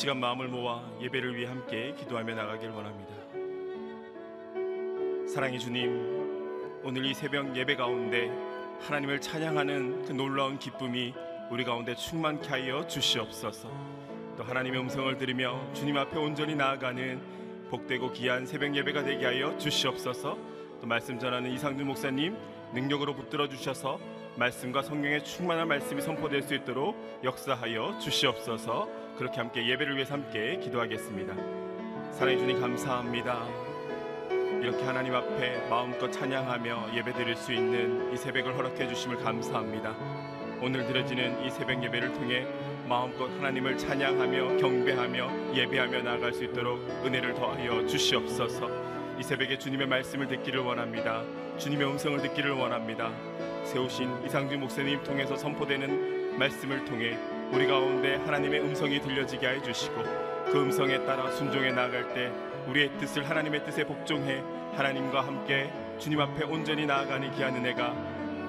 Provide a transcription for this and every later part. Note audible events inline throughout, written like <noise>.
이 시간 마음을 모아 예배를 위해 함께 기도하며 나가길 원합니다. 사랑의 주님, 오늘 이 새벽 예배 가운데 하나님을 찬양하는 그 놀라운 기쁨이 우리 가운데 충만케 하여 주시옵소서. 또 하나님의 음성을 들으며 주님 앞에 온전히 나아가는 복되고 귀한 새벽 예배가 되게 하여 주시옵소서. 또 말씀 전하는 이상준 목사님 능력으로 붙들어 주셔서 말씀과 성령의 충만한 말씀이 선포될 수 있도록 역사하여 주시옵소서. 그렇게 함께 예배를 위해서 함께 기도하겠습니다. 사랑해 주님 감사합니다. 이렇게 하나님 앞에 마음껏 찬양하며 예배드릴 수 있는 이 새벽을 허락해 주심을 감사합니다. 오늘 드려지는 이 새벽 예배를 통해 마음껏 하나님을 찬양하며 경배하며 예배하며 나아갈 수 있도록 은혜를 더하여 주시옵소서. 이 새벽에 주님의 말씀을 듣기를 원합니다. 주님의 음성을 듣기를 원합니다. 세우신 이상준 목사님 통해서 선포되는 말씀을 통해 우리 가운데 하나님의 음성이 들려지게 해 주시고 그 음성에 따라 순종해 나아갈 때 우리의 뜻을 하나님의 뜻에 복종해 하나님과 함께 주님 앞에 온전히 나아가는 귀한 은혜가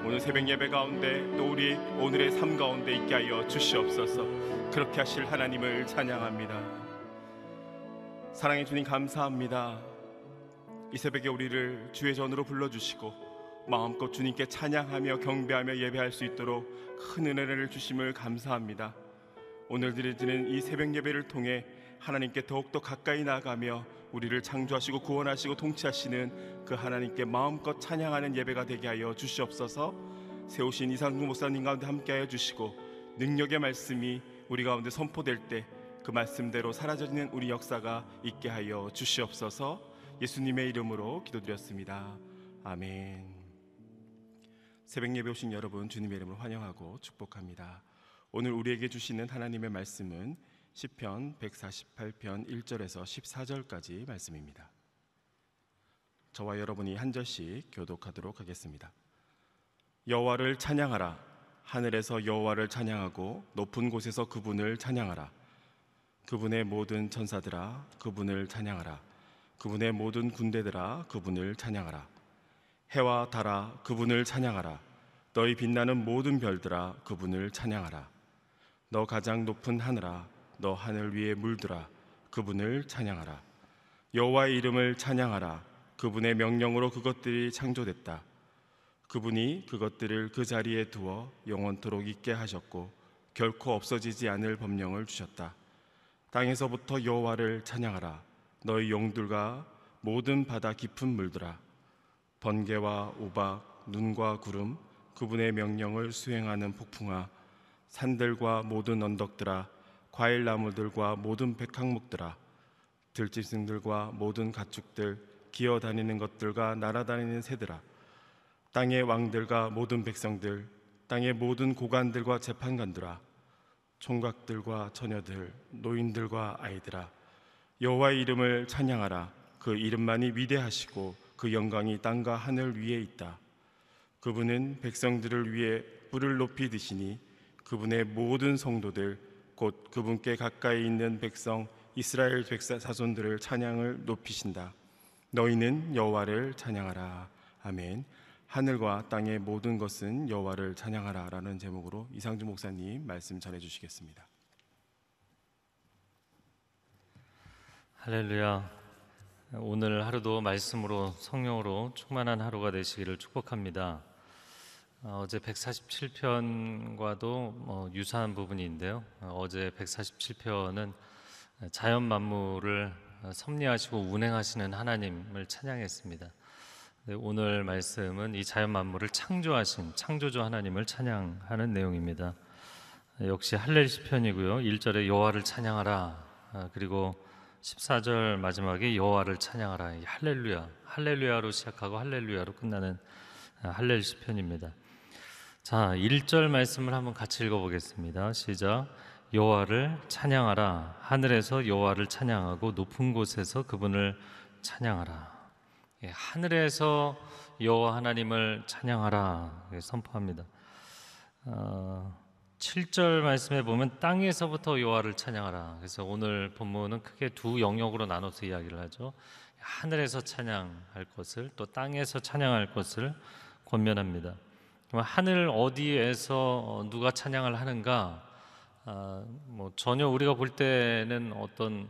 오늘 새벽 예배 가운데 또 우리 오늘의 삶 가운데 있게 하여 주시옵소서. 그렇게 하실 하나님을 찬양합니다. 사랑의 주님 감사합니다. 이 새벽에 우리를 주의 전으로 불러주시고 마음껏 주님께 찬양하며 경배하며 예배할 수 있도록 큰 은혜를 주심을 감사합니다. 오늘 드려지는 이 새벽 예배를 통해 하나님께 더욱더 가까이 나아가며 우리를 창조하시고 구원하시고 통치하시는 그 하나님께 마음껏 찬양하는 예배가 되게 하여 주시옵소서. 세우신 이상구 목사님 가운데 함께하여 주시고 능력의 말씀이 우리 가운데 선포될 때 그 말씀대로 사라져지는 우리 역사가 있게 하여 주시옵소서. 예수님의 이름으로 기도드렸습니다. 아멘 새벽 예배 오신 여러분 주님의 이름으로 환영하고 축복합니다. 오늘 우리에게 주시는 하나님의 말씀은 시편 148편 1절에서 14절까지 말씀입니다. 저와 여러분이 한 절씩 교독하도록 하겠습니다. 여호와를 찬양하라. 하늘에서 여호와를 찬양하고 높은 곳에서 그분을 찬양하라. 그분의 모든 천사들아 그분을 찬양하라. 그분의 모든 군대들아 그분을 찬양하라 해와 달아 그분을 찬양하라. 너희 빛나는 모든 별들아 그분을 찬양하라. 너 가장 높은 하늘아 너 하늘 위에 물들아 그분을 찬양하라. 여호와의 이름을 찬양하라. 그분의 명령으로 그것들이 창조됐다. 그분이 그것들을 그 자리에 두어 영원토록 있게 하셨고 결코 없어지지 않을 법령을 주셨다. 땅에서부터 여호와를 찬양하라. 너희 용들과 모든 바다 깊은 물들아 번개와 우박 눈과 구름 그분의 명령을 수행하는 폭풍아 산들과 모든 언덕들아 과일 나무들과 모든 백항목들아 들짐승들과 모든 가축들 기어 다니는 것들과 날아다니는 새들아 땅의 왕들과 모든 백성들 땅의 모든 고관들과 재판관들아 총각들과 처녀들 노인들과 아이들아 여호와의 이름을 찬양하라. 그 이름만이 위대하시고 그 영광이 땅과 하늘 위에 있다 그분은 백성들을 위해 뿔을 높이 드시니 그분의 모든 성도들 곧 그분께 가까이 있는 백성 이스라엘 백사 사손들을 찬양을 높이신다. 너희는 여호와를 찬양하라. 아멘. 하늘과 땅의 모든 것은 여호와를 찬양하라라는 제목으로 이상주 목사님 말씀 전해 주시겠습니다. 할렐루야. 오늘 하루도 말씀으로 성령으로 충만한 하루가 되시기를 축복합니다. 어, 어제 147편과도 뭐 유사한 부분인데요. 어, 어제 147편은 자연 만물을 섭리하시고 운행하시는 하나님을 찬양했습니다. 네, 오늘 말씀은 이 자연 만물을 창조하신 창조주 하나님을 찬양하는 내용입니다. 역시 할렐 시편이고요. 1절에 여호와를 찬양하라. 아, 그리고 14절 마지막에 여호와를 찬양하라. 할렐루야. 할렐루야로 시작하고 할렐루야로 끝나는 아, 할렐 시편입니다. 자, 1절 말씀을 한번 같이 읽어 보겠습니다. 시작. 여호와를 찬양하라. 하늘에서 여호와를 찬양하고 높은 곳에서 그분을 찬양하라. 예, 하늘에서 여호와 하나님을 찬양하라. 예, 선포합니다. 어, 7절 말씀에 보면 땅에서부터 여호와를 찬양하라. 그래서 오늘 본문은 크게 두 영역으로 나눠서 이야기를 하죠. 하늘에서 찬양할 것을 또 땅에서 찬양할 것을 권면합니다. 하늘 어디에서 누가 찬양을 하는가? 아, 뭐 전혀 우리가 볼 때는 어떤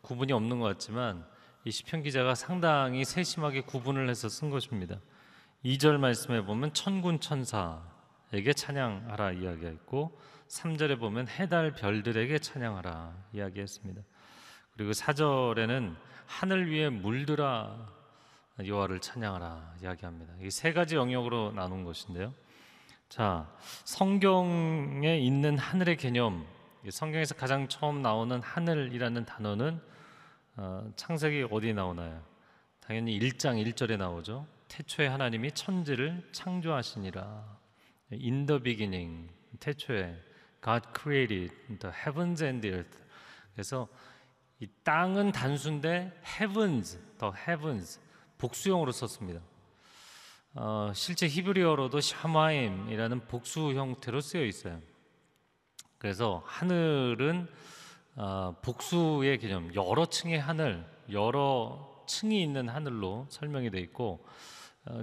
구분이 없는 것 같지만 이 시편 기자가 상당히 세심하게 구분을 해서 쓴 것입니다. 2절 말씀에 보면 천군 천사 에게 찬양하라 이야기가 있고 3절에 보면 해달 별들에게 찬양하라 이야기했습니다. 그리고 4절에는 하늘 위에 물들아 여호와를 찬양하라 이야기합니다. 이 세 가지 영역으로 나눈 것인데요. 자, 성경에 있는 하늘의 개념, 이 성경에서 가장 처음 나오는 하늘이라는 단어는 어, 창세기 어디에 나오나요? 당연히 1장 1절에 나오죠. 태초에 하나님이 천지를 창조하시니라. In the beginning, 태초에 God created the heavens and the earth. 그래서 이 땅은 단수인데 heavens, the heavens 복수형으로 썼습니다. 어, 실제 히브리어로도 샤마임이라는 복수 형태로 쓰여 있어요. 그래서 하늘은 어, 복수의 개념, 여러 층의 하늘, 여러 층이 있는 하늘로 설명이 돼 있고, 어,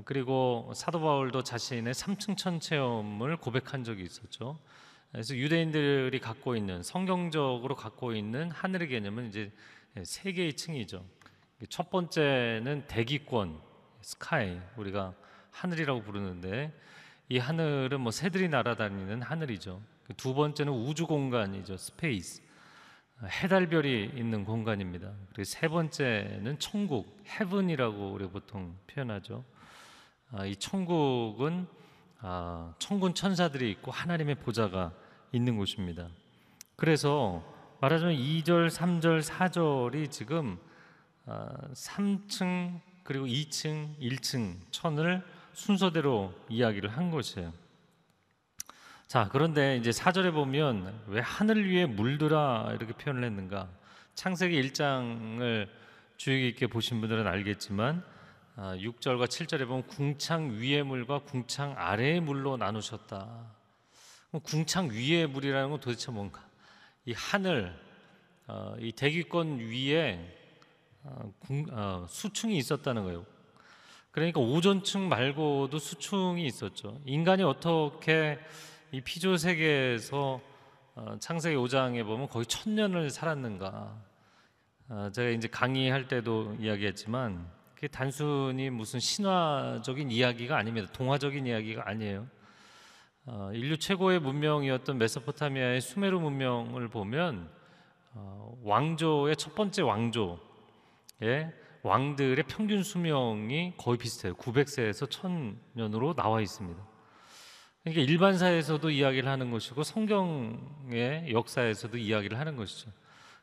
그리고 사도 바울도 자신의 삼층천 체험을 고백한 적이 있었죠. 그래서 유대인들이 갖고 있는 성경적으로 갖고 있는 하늘의 개념은 이제 세 개의 층이죠. 첫 번째는 대기권, sky, 우리가 하늘이라고 부르는데 이 하늘은 뭐 새들이 날아다니는 하늘이죠. 두 번째는 우주 공간이죠, space. 해달별이 있는 공간입니다. 그리고 세 번째는 천국, heaven이라고 우리 보통 표현하죠. 아, 이 천국은 아, 천군 천사들이 있고 하나님의 보좌가 있는 곳입니다. 그래서 말하자면 2절, 3절, 4절이 지금 아, 3층 그리고 2층, 1층 천을 순서대로 이야기를 한 것이에요. 자, 그런데 이제 4절에 보면 왜 하늘 위에 물들아 이렇게 표현을 했는가? 창세기 1장을 주의 깊게 보신 분들은 알겠지만 아, 6절과 7절에 보면 궁창 위의 물과 궁창 아래의 물로 나누셨다. 궁창 위의 물이라는 건 도대체 뭔가? 이 하늘, 어, 이 대기권 위에 어, 궁- 어, 수층이 있었다는 거예요. 그러니까 오존층 말고도 수층이 있었죠. 인간이 어떻게 이 피조 세계에서 어, 창세기 5장에 보면 거의 천 년을 살았는가? 어, 제가 이제 강의할 때도 이야기했지만 그게 단순히 무슨 신화적인 이야기가 아닙니다. 동화적인 이야기가 아니에요. 어, 인류 최고의 문명이었던 메소포타미아의 수메르 문명을 보면 어, 왕조의 첫 번째 왕조의 왕들의 평균 수명이 거의 비슷해요. 900세에서 1000년으로 나와 있습니다. 그러니까 일반사에서도 이야기를 하는 것이고 성경의 역사에서도 이야기를 하는 것이죠.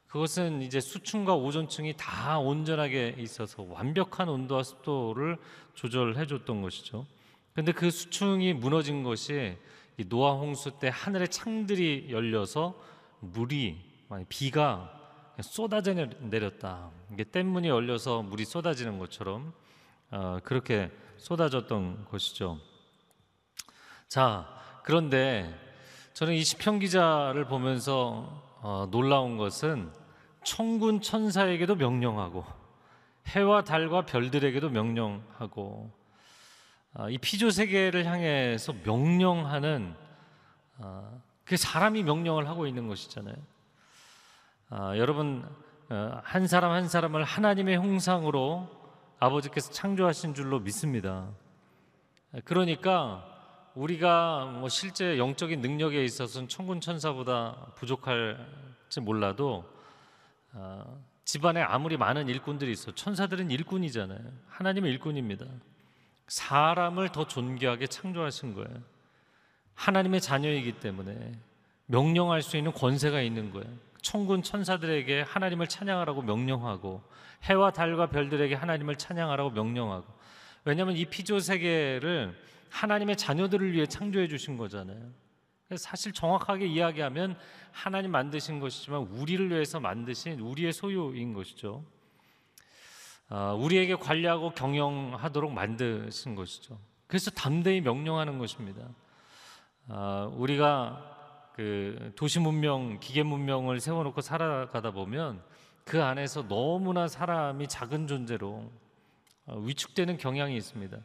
그것은 이제 수층과 오존층이 다 온전하게 있어서 완벽한 온도와 습도를 조절해 줬던 것이죠. 근데 그 수층이 무너진 것이 이 노아 홍수 때 하늘의 창들이 열려서 물이 비가 쏟아져 내렸다. 이게 댐문이 열려서 물이 쏟아지는 것처럼 어, 그렇게 쏟아졌던 것이죠. 자, 그런데 저는 이 시편 기자를 보면서 어, 놀라운 것은 천군 천사에게도 명령하고 해와 달과 별들에게도 명령하고 아, 이 피조 세계를 향해서 명령하는 아, 그 사람이 명령을 하고 있는 것이잖아요. 아, 여러분 어, 한 사람 한 사람을 하나님의 형상으로 아버지께서 창조하신 줄로 믿습니다. 그러니까 우리가 뭐 실제 영적인 능력에 있어서는 천군 천사보다 부족할지 몰라도 어, 집안에 아무리 많은 일꾼들이 있어 천사들은 일꾼이잖아요. 하나님은 일꾼입니다. 사람을 더 존귀하게 창조하신 거예요. 하나님의 자녀이기 때문에 명령할 수 있는 권세가 있는 거예요. 천군 천사들에게 하나님을 찬양하라고 명령하고 해와 달과 별들에게 하나님을 찬양하라고 명령하고 왜냐하면 이 피조 세계를 하나님의 자녀들을 위해 창조해 주신 거잖아요. 사실 정확하게 이야기하면 하나님 만드신 것이지만 우리를 위해서 만드신 우리의 소유인 것이죠. 아, 우리에게 관리하고 경영하도록 만드신 것이죠. 그래서 담대히 명령하는 것입니다. 아, 우리가 그 도시 문명, 기계 문명을 세워놓고 살아가다 보면 그 안에서 너무나 사람이 작은 존재로 어, 위축되는 경향이 있습니다.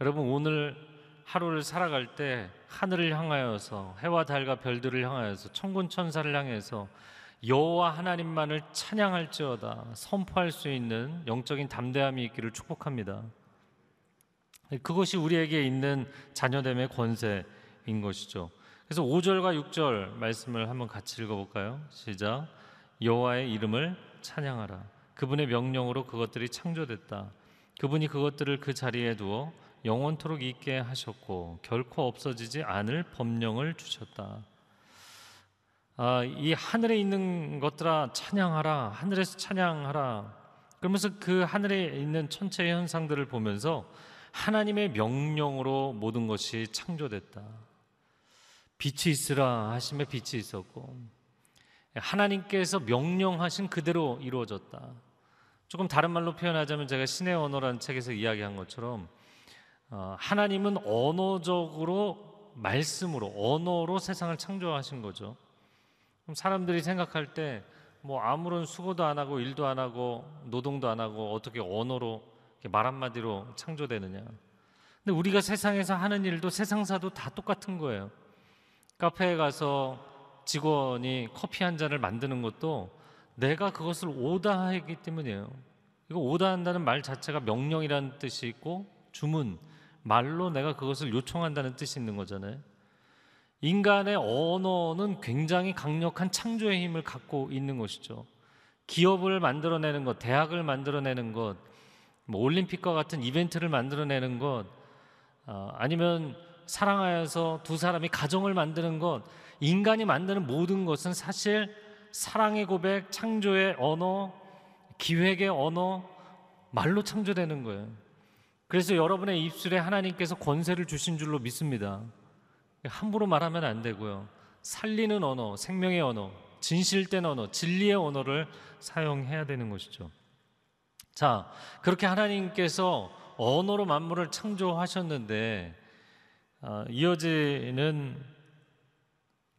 여러분 오늘 하루를 살아갈 때 하늘을 향하여서 해와 달과 별들을 향하여서 천군 천사를 향해서 여호와 하나님만을 찬양할지어다 선포할 수 있는 영적인 담대함이 있기를 축복합니다. 그것이 우리에게 있는 자녀됨의 권세인 것이죠. 그래서 5절과 6절 말씀을 한번 같이 읽어볼까요? 시작. 여호와의 이름을 찬양하라. 그분의 명령으로 그것들이 창조됐다. 그분이 그것들을 그 자리에 두어 영원토록 있게 하셨고 결코 없어지지 않을 법령을 주셨다. 아, 이 하늘에 있는 것들아 찬양하라. 하늘에서 찬양하라. 그러면서 그 하늘에 있는 천체 현상들을 보면서 하나님의 명령으로 모든 것이 창조됐다. 빛이 있으라 하심에 빛이 있었고 하나님께서 명령하신 그대로 이루어졌다. 조금 다른 말로 표현하자면 제가 신의 언어라는 책에서 이야기한 것처럼 어, 하나님은 언어적으로 말씀으로 언어로 세상을 창조하신 거죠. 그럼 사람들이 생각할 때 뭐 아무런 수고도 안 하고 일도 안 하고 노동도 안 하고 어떻게 언어로 말 한마디로 창조되느냐. 근데 우리가 세상에서 하는 일도 세상사도 다 똑같은 거예요. 카페에 가서 직원이 커피 한 잔을 만드는 것도 내가 그것을 오다하기 때문이에요. 이거 오다한다는 말 자체가 명령이라는 뜻이 있고 주문 말로 내가 그것을 요청한다는 뜻이 있는 거잖아요. 인간의 언어는 굉장히 강력한 창조의 힘을 갖고 있는 것이죠. 기업을 만들어내는 것, 대학을 만들어내는 것, 뭐 올림픽과 같은 이벤트를 만들어내는 것, 어, 아니면 사랑하여서 두 사람이 가정을 만드는 것, 인간이 만드는 모든 것은 사실 사랑의 고백, 창조의 언어, 기획의 언어, 말로 창조되는 거예요. 그래서 여러분의 입술에 하나님께서 권세를 주신 줄로 믿습니다. 함부로 말하면 안 되고요. 살리는 언어, 생명의 언어, 진실된 언어, 진리의 언어를 사용해야 되는 것이죠. 자, 그렇게 하나님께서 언어로 만물을 창조하셨는데 어, 이어지는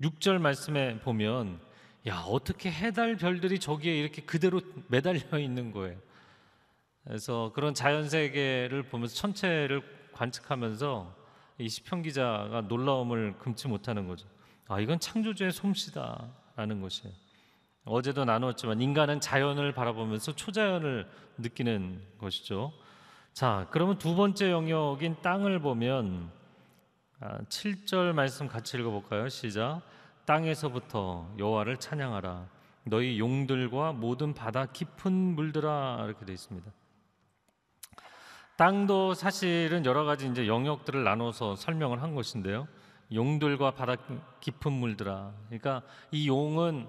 6절 말씀에 보면 야 어떻게 해달 별들이 저기에 이렇게 그대로 매달려 있는 거예요. 그래서 그런 자연 세계를 보면서 천체를 관측하면서 이 시편 기자가 놀라움을 금치 못하는 거죠. 아 이건 창조주의 솜씨다라는 것이에요. 어제도 나누었지만 인간은 자연을 바라보면서 초자연을 느끼는 것이죠. 자, 그러면 두 번째 영역인 땅을 보면 아, 7절 말씀 같이 읽어볼까요? 시작. 땅에서부터 여호와를 찬양하라. 너희 용들과 모든 바다 깊은 물들아 이렇게 되어 있습니다. 땅도 사실은 여러 가지 이제 영역들을 나눠서 설명을 한 것인데요. 용들과 바다 깊은 물들아. 그러니까 이 용은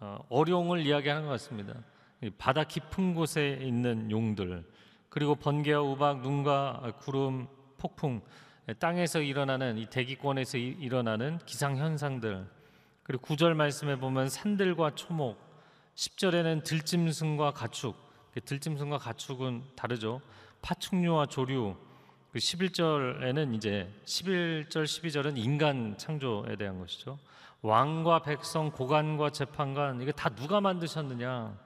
어, 어룡을 이야기하는 것 같습니다. 바다 깊은 곳에 있는 용들, 그리고 번개와 우박, 눈과 구름, 폭풍, 땅에서 일어나는 이 대기권에서 이- 일어나는 기상 현상들, 그리고 구절 말씀에 보면 산들과 초목, 10절에는 들짐승과 가축, 그 들짐승과 가축은 다르죠. 파충류와 조류, 그 11절에는 이제 11절, 12절은 인간 창조에 대한 것이죠. 왕과 백성, 고관과 재판관 이게 다 누가 만드셨느냐?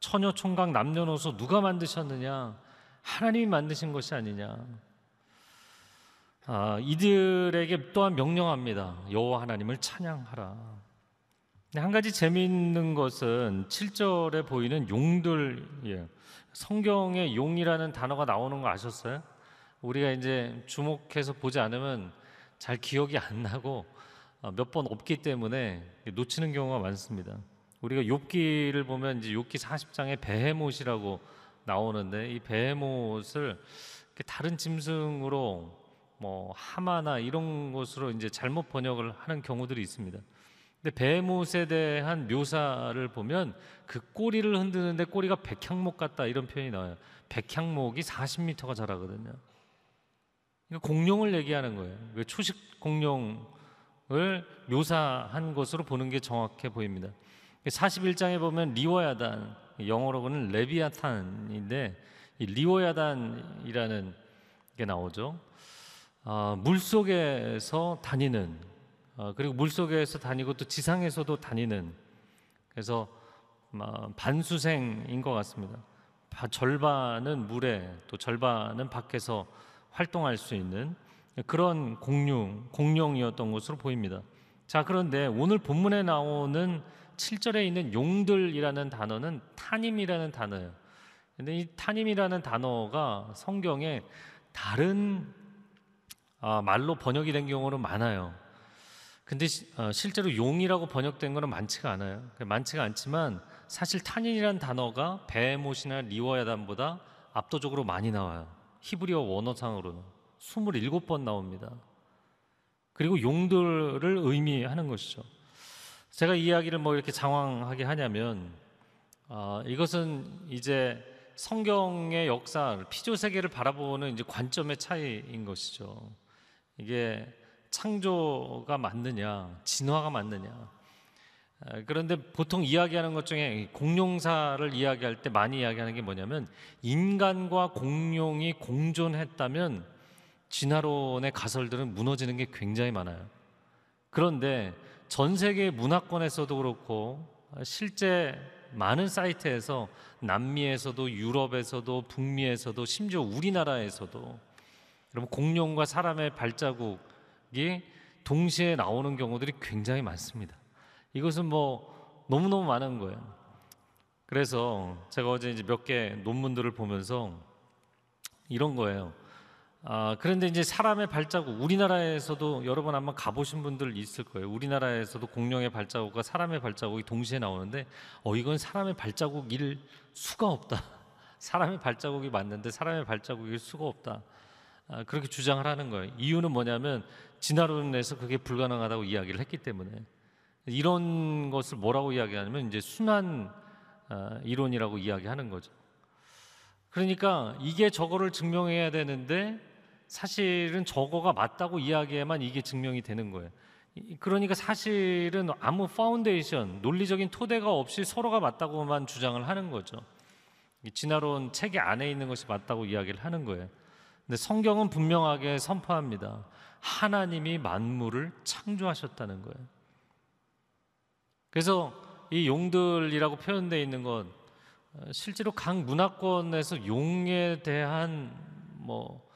처녀 총각 남녀노소 누가 만드셨느냐? 하나님이 만드신 것이 아니냐? 아, 이들에게 또한 명령합니다. 여호와 하나님을 찬양하라. 한 가지 재미있는 것은 7절에 보이는 용들이에요. 성경에 용이라는 단어가 나오는 거 아셨어요? 우리가 이제 주목해서 보지 않으면 잘 기억이 안 나고 어, 몇번 없기 때문에 놓치는 경우가 많습니다. 우리가 욥기를 보면 이제 욥기 40장에 베헤못이라고 나오는데 이 베헤못을 다른 짐승으로 뭐 하마나 이런 것으로 이제 잘못 번역을 하는 경우들이 있습니다. 근데 베헤못에 대한 묘사를 보면 그 꼬리를 흔드는데 꼬리가 백향목 같다 이런 표현이 나와요. 백향목이 40m가 자라거든요. 이거 공룡을 얘기하는 거예요. 그 초식 공룡을 묘사한 것으로 보는 게 정확해 보입니다. 41장에 보면 리워야단 영어로는 레비아탄인데 이 리워야단이라는 게 나오죠. 아, 물 속에서 다니는 아, 그리고 물 속에서 다니고 또 지상에서도 다니는 그래서 아, 반수생인 것 같습니다. 바- 절반은 물에 또 절반은 밖에서 활동할 수 있는 그런 공룡, 공룡이었던 것으로 보입니다. 자, 그런데 오늘 본문에 나오는 7절에 있는 용들이라는 단어는 타님이라는 단어예요. 근데 이 타님이라는 단어가 성경에 다른 아, 말로 번역이 된 경우는 많아요. 근데 시- 어, 실제로 용이라고 번역된 거는 많지가 않아요. 많지가 않지만 사실 탄인이라는 단어가 베모시나 리워야단보다 압도적으로 많이 나와요. 히브리어 원어상으로는 27번 나옵니다. 그리고 용들을 의미하는 것이죠. 제가 이 이야기를 뭐 이렇게 장황하게 하냐면 아, 이것은 이제 성경의 역사, 피조 세계를 바라보는 이제 관점의 차이인 것이죠. 이게 창조가 맞느냐, 진화가 맞느냐. 아, 그런데 보통 이야기하는 것 중에 이 공룡사를 이야기할 때 많이 이야기하는 게 뭐냐면 인간과 공룡이 공존했다면 진화론의 가설들은 무너지는 게 굉장히 많아요. 그런데 전 세계 문화권에서도 그렇고 아, 실제 많은 사이트에서 남미에서도 유럽에서도 북미에서도 심지어 우리나라에서도 여러분 공룡과 사람의 발자국 이 동시에 나오는 경우들이 굉장히 많습니다. 이것은 뭐 너무너무 많은 거예요. 그래서 제가 어제 이제 몇 개 논문들을 보면서 이런 거예요. 아, 그런데 이제 사람의 발자국, 우리나라에서도 여러 번 아마 가보신 분들 있을 거예요. 우리나라에서도 공룡의 발자국과 사람의 발자국이 동시에 나오는데, 어, 이건 사람의 발자국일 수가 없다. <laughs> 사람의 발자국이 맞는데 사람의 발자국일 수가 없다. 아, 그렇게 주장을 하는 거예요. 이유는 뭐냐면 진화론에서 그게 불가능하다고 이야기를 했기 때문에 이런 것을 뭐라고 이야기하냐면 이제 순환 아, 이론이라고 이야기하는 거죠. 그러니까 이게 저거를 증명해야 되는데 사실은 저거가 맞다고 이야기해만 이게 증명이 되는 거예요. 이- 그러니까 사실은 아무 파운데이션, 논리적인 토대가 없이 서로가 맞다고만 주장을 하는 거죠. 이 진화론 체계 안에 있는 것이 맞다고 이야기를 하는 거예요. 근데 성경은 분명하게 선포합니다. 하나님이 만물을 창조하셨다는 거예요. 그래서 이 용들이라고 표현되어 있는 건 어, 실제로 각 문화권에서 용에 대한 뭐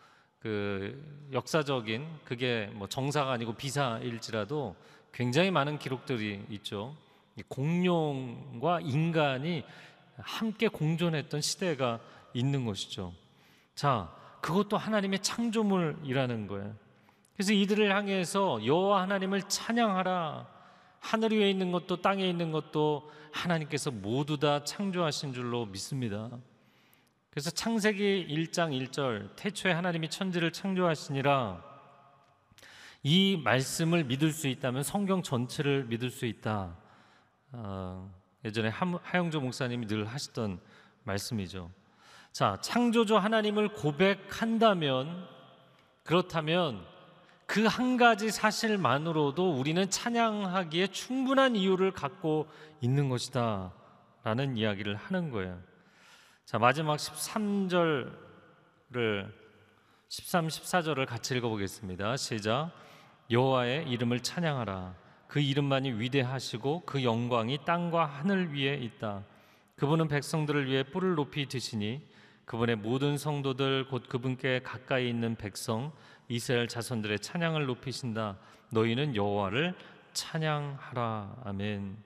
그 역사적인 그게 뭐 정사가 아니고 비사일지라도 굉장히 많은 기록들이 있죠. 이 공룡과 인간이 함께 공존했던 시대가 있는 것이죠. 자, 그것도 하나님의 창조물이라는 거예요. 그래서 이들을 향해서 여호와 하나님을 찬양하라. 하늘 위에 있는 것도 땅에 있는 것도 하나님께서 모두 다 창조하신 줄로 믿습니다. 그래서 창세기 1장 1절 태초에 하나님이 천지를 창조하시니라 이 말씀을 믿을 수 있다면 성경 전체를 믿을 수 있다. 어, 예전에 함- 하영조 목사님이 늘 하시던 말씀이죠. 자, 창조주 하나님을 고백한다면 그렇다면 그 한 가지 사실만으로도 우리는 찬양하기에 충분한 이유를 갖고 있는 것이다. 라는 이야기를 하는 거예요. 자, 마지막 13절을 13, 14절을 같이 읽어 보겠습니다. 시작. 여호와의 이름을 찬양하라. 그 이름만이 위대하시고 그 영광이 땅과 하늘 위에 있다. 그분은 백성들을 위해 뿔을 높이 드시니 그분의 모든 성도들 곧 그분께 가까이 있는 백성 이스라엘 자손들의 찬양을 높이신다. 너희는 여호와를 찬양하라. 아멘.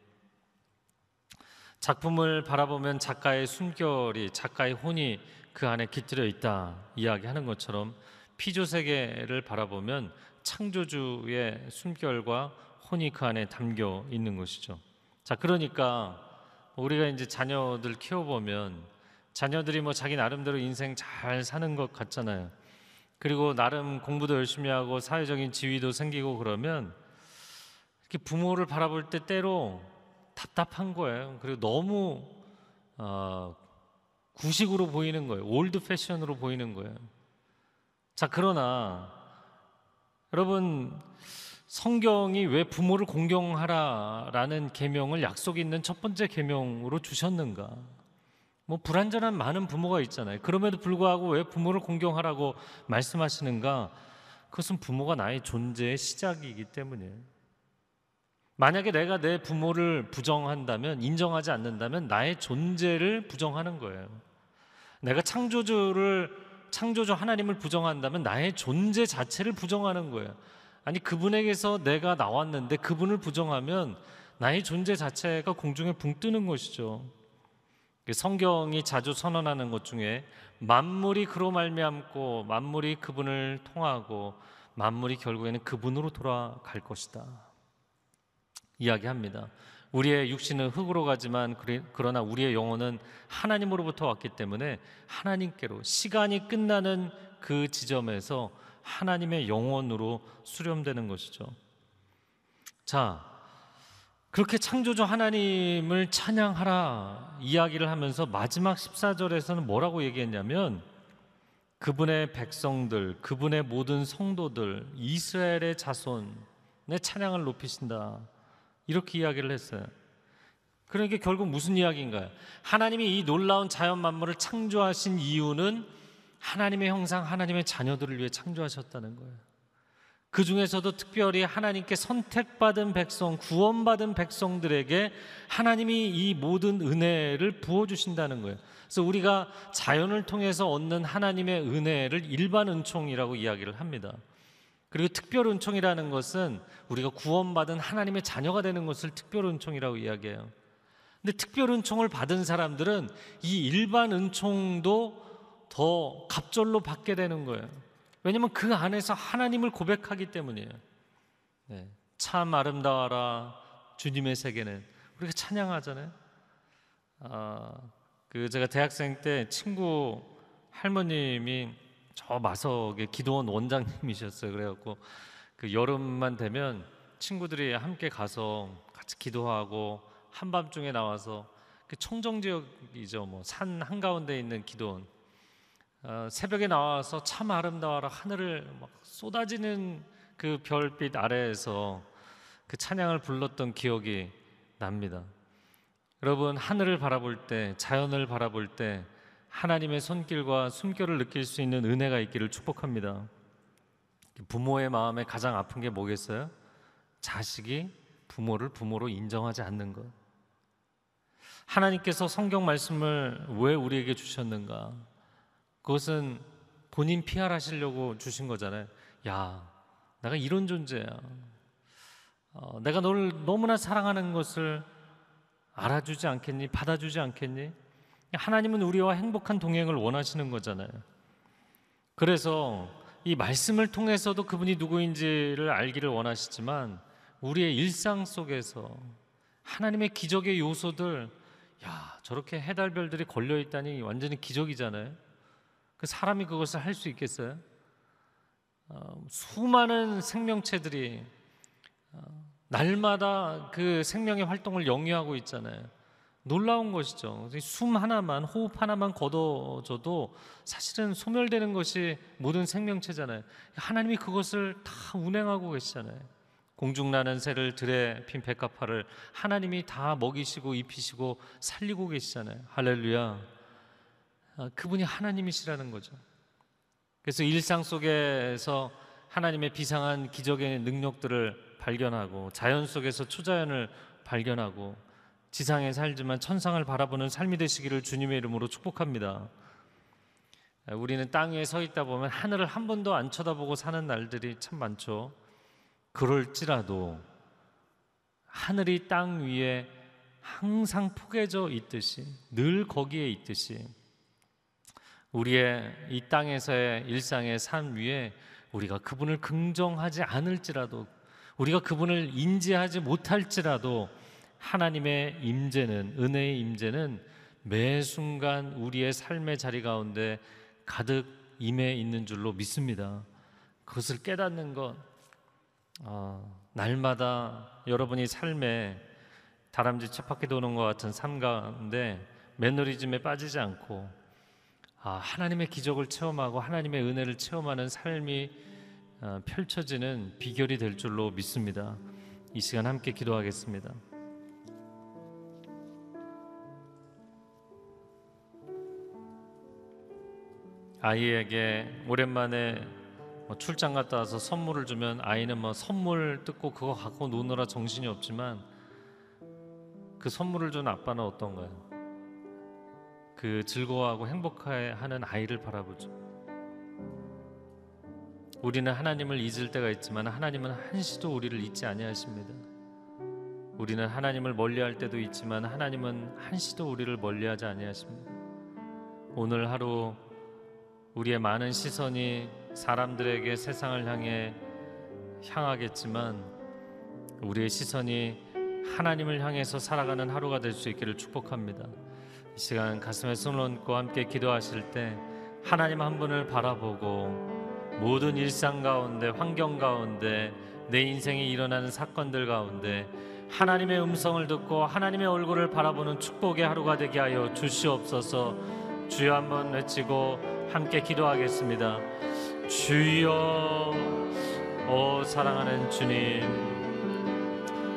작품을 바라보면 작가의 숨결이 작가의 혼이 그 안에 깃들여 있다 이야기하는 것처럼 피조 세계를 바라보면 창조주의 숨결과 혼이 그 안에 담겨 있는 것이죠. 자, 그러니까 우리가 이제 자녀들 키워보면 자녀들이 뭐 자기 나름대로 인생 잘 사는 것 같잖아요. 그리고 나름 공부도 열심히 하고 사회적인 지위도 생기고 그러면 이렇게 부모를 바라볼 때 때로 답답한 거예요. 그리고 너무 어, 구식으로 보이는 거예요. old fashion으로 보이는 거예요. 자, 그러나 여러분 성경이 왜 부모를 공경하라라는 계명을 약속 있는 첫 번째 계명으로 주셨는가? 뭐 불완전한 많은 부모가 있잖아요. 그럼에도 불구하고 왜 부모를 공경하라고 말씀하시는가? 그것은 부모가 나의 존재의 시작이기 때문이에요. 만약에 내가 내 부모를 부정한다면 인정하지 않는다면 나의 존재를 부정하는 거예요. 내가 창조주를 창조주 하나님을 부정한다면 나의 존재 자체를 부정하는 거예요. 아니 그분에게서 내가 나왔는데 그분을 부정하면 나의 존재 자체가 공중에 붕 뜨는 것이죠. 성경이 자주 선언하는 것 중에 만물이 그로 말미암고 만물이 그분을 통하고 만물이 결국에는 그분으로 돌아갈 것이다. 이야기합니다. 우리의 육신은 흙으로 가지만 그러나 우리의 영혼은 하나님으로부터 왔기 때문에 하나님께로 시간이 끝나는 그 지점에서 하나님의 영혼으로 수렴되는 것이죠. 자, 그렇게 창조주 하나님을 찬양하라 이야기를 하면서 마지막 14절에서는 뭐라고 얘기했냐면 그분의 백성들, 그분의 모든 성도들, 이스라엘의 자손의 찬양을 높이신다. 이렇게 이야기를 했어요. 그러니까 결국 무슨 이야기인가요? 하나님이 이 놀라운 자연 만물을 창조하신 이유는 하나님의 형상, 하나님의 자녀들을 위해 창조하셨다는 거예요. 그 중에서도 특별히 하나님께 선택받은 백성, 구원받은 백성들에게 하나님이 이 모든 은혜를 부어주신다는 거예요. 그래서 우리가 자연을 통해서 얻는 하나님의 은혜를 일반 은총이라고 이야기를 합니다. 그리고 특별 은총이라는 것은 우리가 구원받은 하나님의 자녀가 되는 것을 특별 은총이라고 이야기해요. 근데 특별 은총을 받은 사람들은 이 일반 은총도 더 갑절로 받게 되는 거예요. 왜냐하면 그 안에서 하나님을 고백하기 때문이에요. 네. 참 아름다워라 주님의 세계는 우리가 찬양하잖아요. 아, 그 제가 대학생 때 친구 할머님이 저 마석의 기도원 원장님이셨어요. 그래갖고 그 여름만 되면 친구들이 함께 가서 같이 기도하고 한밤중에 나와서 그 청정 지역이죠. 뭐 산 한가운데 있는 기도원 어, 새벽에 나와서 참 아름다워라 하늘을 막 쏟아지는 그 별빛 아래에서 그 찬양을 불렀던 기억이 납니다. 여러분 하늘을 바라볼 때 자연을 바라볼 때 하나님의 손길과 숨결을 느낄 수 있는 은혜가 있기를 축복합니다. 부모의 마음에 가장 아픈 게 뭐겠어요? 자식이 부모를 부모로 인정하지 않는 것. 하나님께서 성경 말씀을 왜 우리에게 주셨는가? 그것은 본인 피할하시려고 주신 거잖아요. 야, 내가 이런 존재야. 어, 내가 너를 너무나 사랑하는 것을 알아주지 않겠니? 받아주지 않겠니? 하나님은 우리와 행복한 동행을 원하시는 거잖아요. 그래서 이 말씀을 통해서도 그분이 누구인지를 알기를 원하시지만 우리의 일상 속에서 하나님의 기적의 요소들, 야, 저렇게 해달별들이 걸려 있다니 완전히 기적이잖아요. 그 사람이 그것을 할 수 있겠어요? 어, 수많은 생명체들이 어, 날마다 그 생명의 활동을 영위하고 있잖아요. 놀라운 것이죠. 숨 하나만, 호흡 하나만 걷어줘도 사실은 소멸되는 것이 모든 생명체잖아요. 하나님이 그것을 다 운행하고 계시잖아요. 공중 나는 새를 들에 핀 백합화를 하나님이 다 먹이시고 입히시고 살리고 계시잖아요. 할렐루야. 아, 그분이 하나님이시라는 거죠. 그래서 일상 속에서 하나님의 비상한 기적의 능력들을 발견하고 자연 속에서 초자연을 발견하고 지상에 살지만 천상을 바라보는 삶이 되시기를 주님의 이름으로 축복합니다. 아, 우리는 땅 위에 서 있다 보면 하늘을 한 번도 안 쳐다보고 사는 날들이 참 많죠. 그럴지라도 하늘이 땅 위에 항상 포개져 있듯이 늘 거기에 있듯이 우리의 이 땅에서의 일상의 삶 위에 우리가 그분을 긍정하지 않을지라도 우리가 그분을 인지하지 못할지라도 하나님의 임재는 은혜의 임재는 매 순간 우리의 삶의 자리 가운데 가득 임해 있는 줄로 믿습니다. 그것을 깨닫는 것 어, 날마다 여러분이 삶에 다람쥐 쳇바퀴 도는 것 같은 삶 가운데 매너리즘에 빠지지 않고 아, 하나님의 기적을 체험하고 하나님의 은혜를 체험하는 삶이 어, 펼쳐지는 비결이 될 줄로 믿습니다. 이 시간 함께 기도하겠습니다. 아이에게 오랜만에 뭐 출장 갔다 와서 선물을 주면 아이는 뭐 선물 뜯고 그거 갖고 노느라 정신이 없지만 그 선물을 준 아빠는 어떤가요? 그 즐거워하고 행복해하는 아이를 바라보죠. 우리는 하나님을 잊을 때가 있지만 하나님은 한시도 우리를 잊지 아니하십니다. 우리는 하나님을 멀리할 때도 있지만 하나님은 한시도 우리를 멀리하지 아니하십니다. 오늘 하루 우리의 많은 시선이 사람들에게 세상을 향해 향하겠지만 우리의 시선이 하나님을 향해서 살아가는 하루가 될 수 있기를 축복합니다. 이 시간 가슴에 손을 얹고 함께 기도하실 때 하나님 한 분을 바라보고 모든 일상 가운데 환경 가운데 내 인생에 일어나는 사건들 가운데 하나님의 음성을 듣고 하나님의 얼굴을 바라보는 축복의 하루가 되게 하여 주시옵소서. 주여 한번 외치고 함께 기도하겠습니다. 주여 오 사랑하는 주님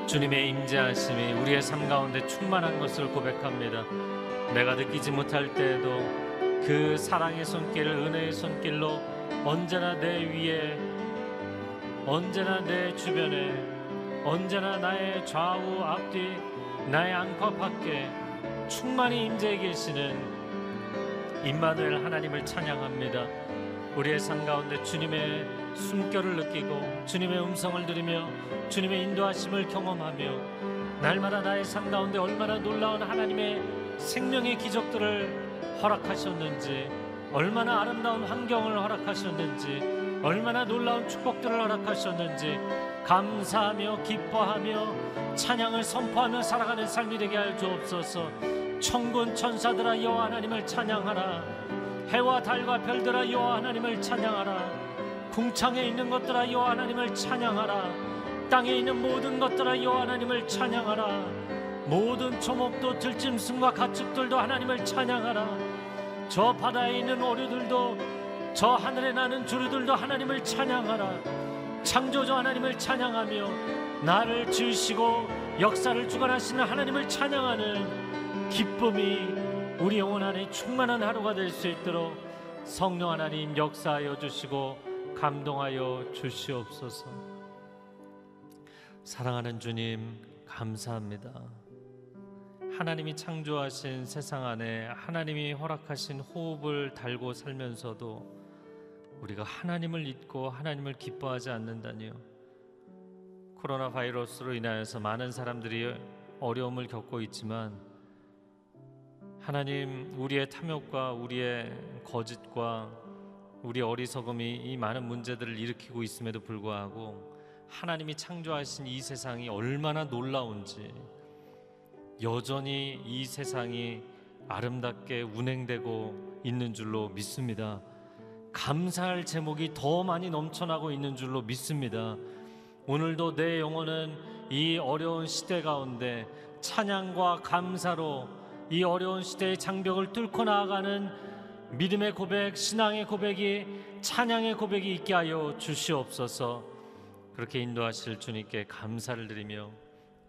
주님의 임재하심이 우리의 삶 가운데 충만한 것을 고백합니다 내가 느끼지 못할 때에도 그 사랑의 손길 은혜의 손길로 언제나 내 위에 언제나 내 주변에 언제나 나의 좌우 앞뒤 나의 안과 밖에 충만히 임재해 계시는 임마누엘 하나님을 찬양합니다. 우리의 삶 가운데 주님의 숨결을 느끼고 주님의 음성을 들으며 주님의 인도하심을 경험하며 날마다 나의 삶 가운데 얼마나 놀라운 하나님의 생명의 기적들을 허락하셨는지 얼마나 아름다운 환경을 허락하셨는지 얼마나 놀라운 축복들을 허락하셨는지 감사하며 기뻐하며 찬양을 선포하며 살아가는 삶이 되게 할 주옵소서. 천군 천사들아 여호와 하나님을 찬양하라. 해와 달과 별들아 여호와 하나님을 찬양하라. 궁창에 있는 것들아 여호와 하나님을 찬양하라. 땅에 있는 모든 것들아 여호와 하나님을 찬양하라 모든 초목도 들짐승과 가축들도 하나님을 찬양하라. 저 바다에 있는 오류들도 저 하늘에 나는 주류들도 하나님을 찬양하라. 창조주 하나님을 찬양하며 나를 지으시고 역사를 주관하시는 하나님을 찬양하는 기쁨이 우리 영혼 안에 충만한 하루가 될 수 있도록 성령 하나님 역사하여 주시고 감동하여 주시옵소서. 사랑하는 주님 감사합니다 하나님이 창조하신 세상 안에 하나님이 허락하신 호흡을 달고 살면서도 우리가 하나님을 잊고 하나님을 기뻐하지 않는다니요. 코로나 바이러스로 인하여서 많은 사람들이 어려움을 겪고 있지만 하나님 우리의 탐욕과 우리의 거짓과 우리 어리석음이 이 많은 문제들을 일으키고 있음에도 불구하고 하나님이 창조하신 이 세상이 얼마나 놀라운지 여전히 이 세상이 아름답게 운행되고 있는 줄로 믿습니다. 감사할 제목이 더 많이 넘쳐나고 있는 줄로 믿습니다. 오늘도 내 영혼은 이 어려운 시대 가운데 찬양과 감사로 이 어려운 시대의 장벽을 뚫고 나아가는 믿음의 고백, 신앙의 고백이 찬양의 고백이 있게 하여 주시옵소서. 그렇게 인도하실 주님께 감사를 드리며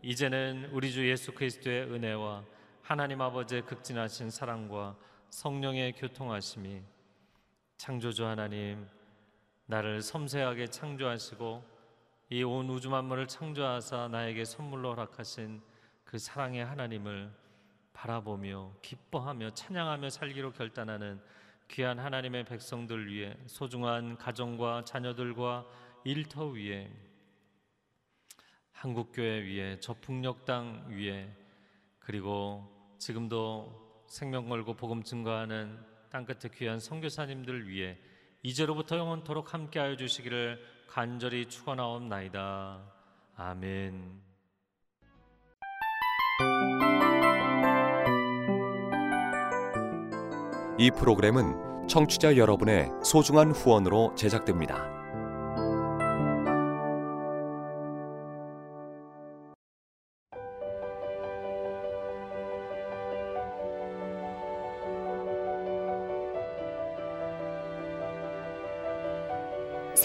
이제는 우리 주 예수 그리스도의 은혜와 하나님 아버지의 극진하신 사랑과 성령의 교통하심이 창조주 하나님 나를 섬세하게 창조하시고 이 온 우주 만물을 창조하사 나에게 선물로 허락하신 그 사랑의 하나님을 바라보며 기뻐하며 찬양하며 살기로 결단하는 귀한 하나님의 백성들 위해 소중한 가정과 자녀들과 일터 위에 한국교회 위에 저풍력 땅 위에 그리고 지금도 생명 걸고 복음 증거하는 땅끝의 귀한 선교사님들 위해 이제로부터 영원토록 함께하여 주시기를 간절히 축원하옵나이다. 아멘. 이 프로그램은 청취자 여러분의 소중한 후원으로 제작됩니다.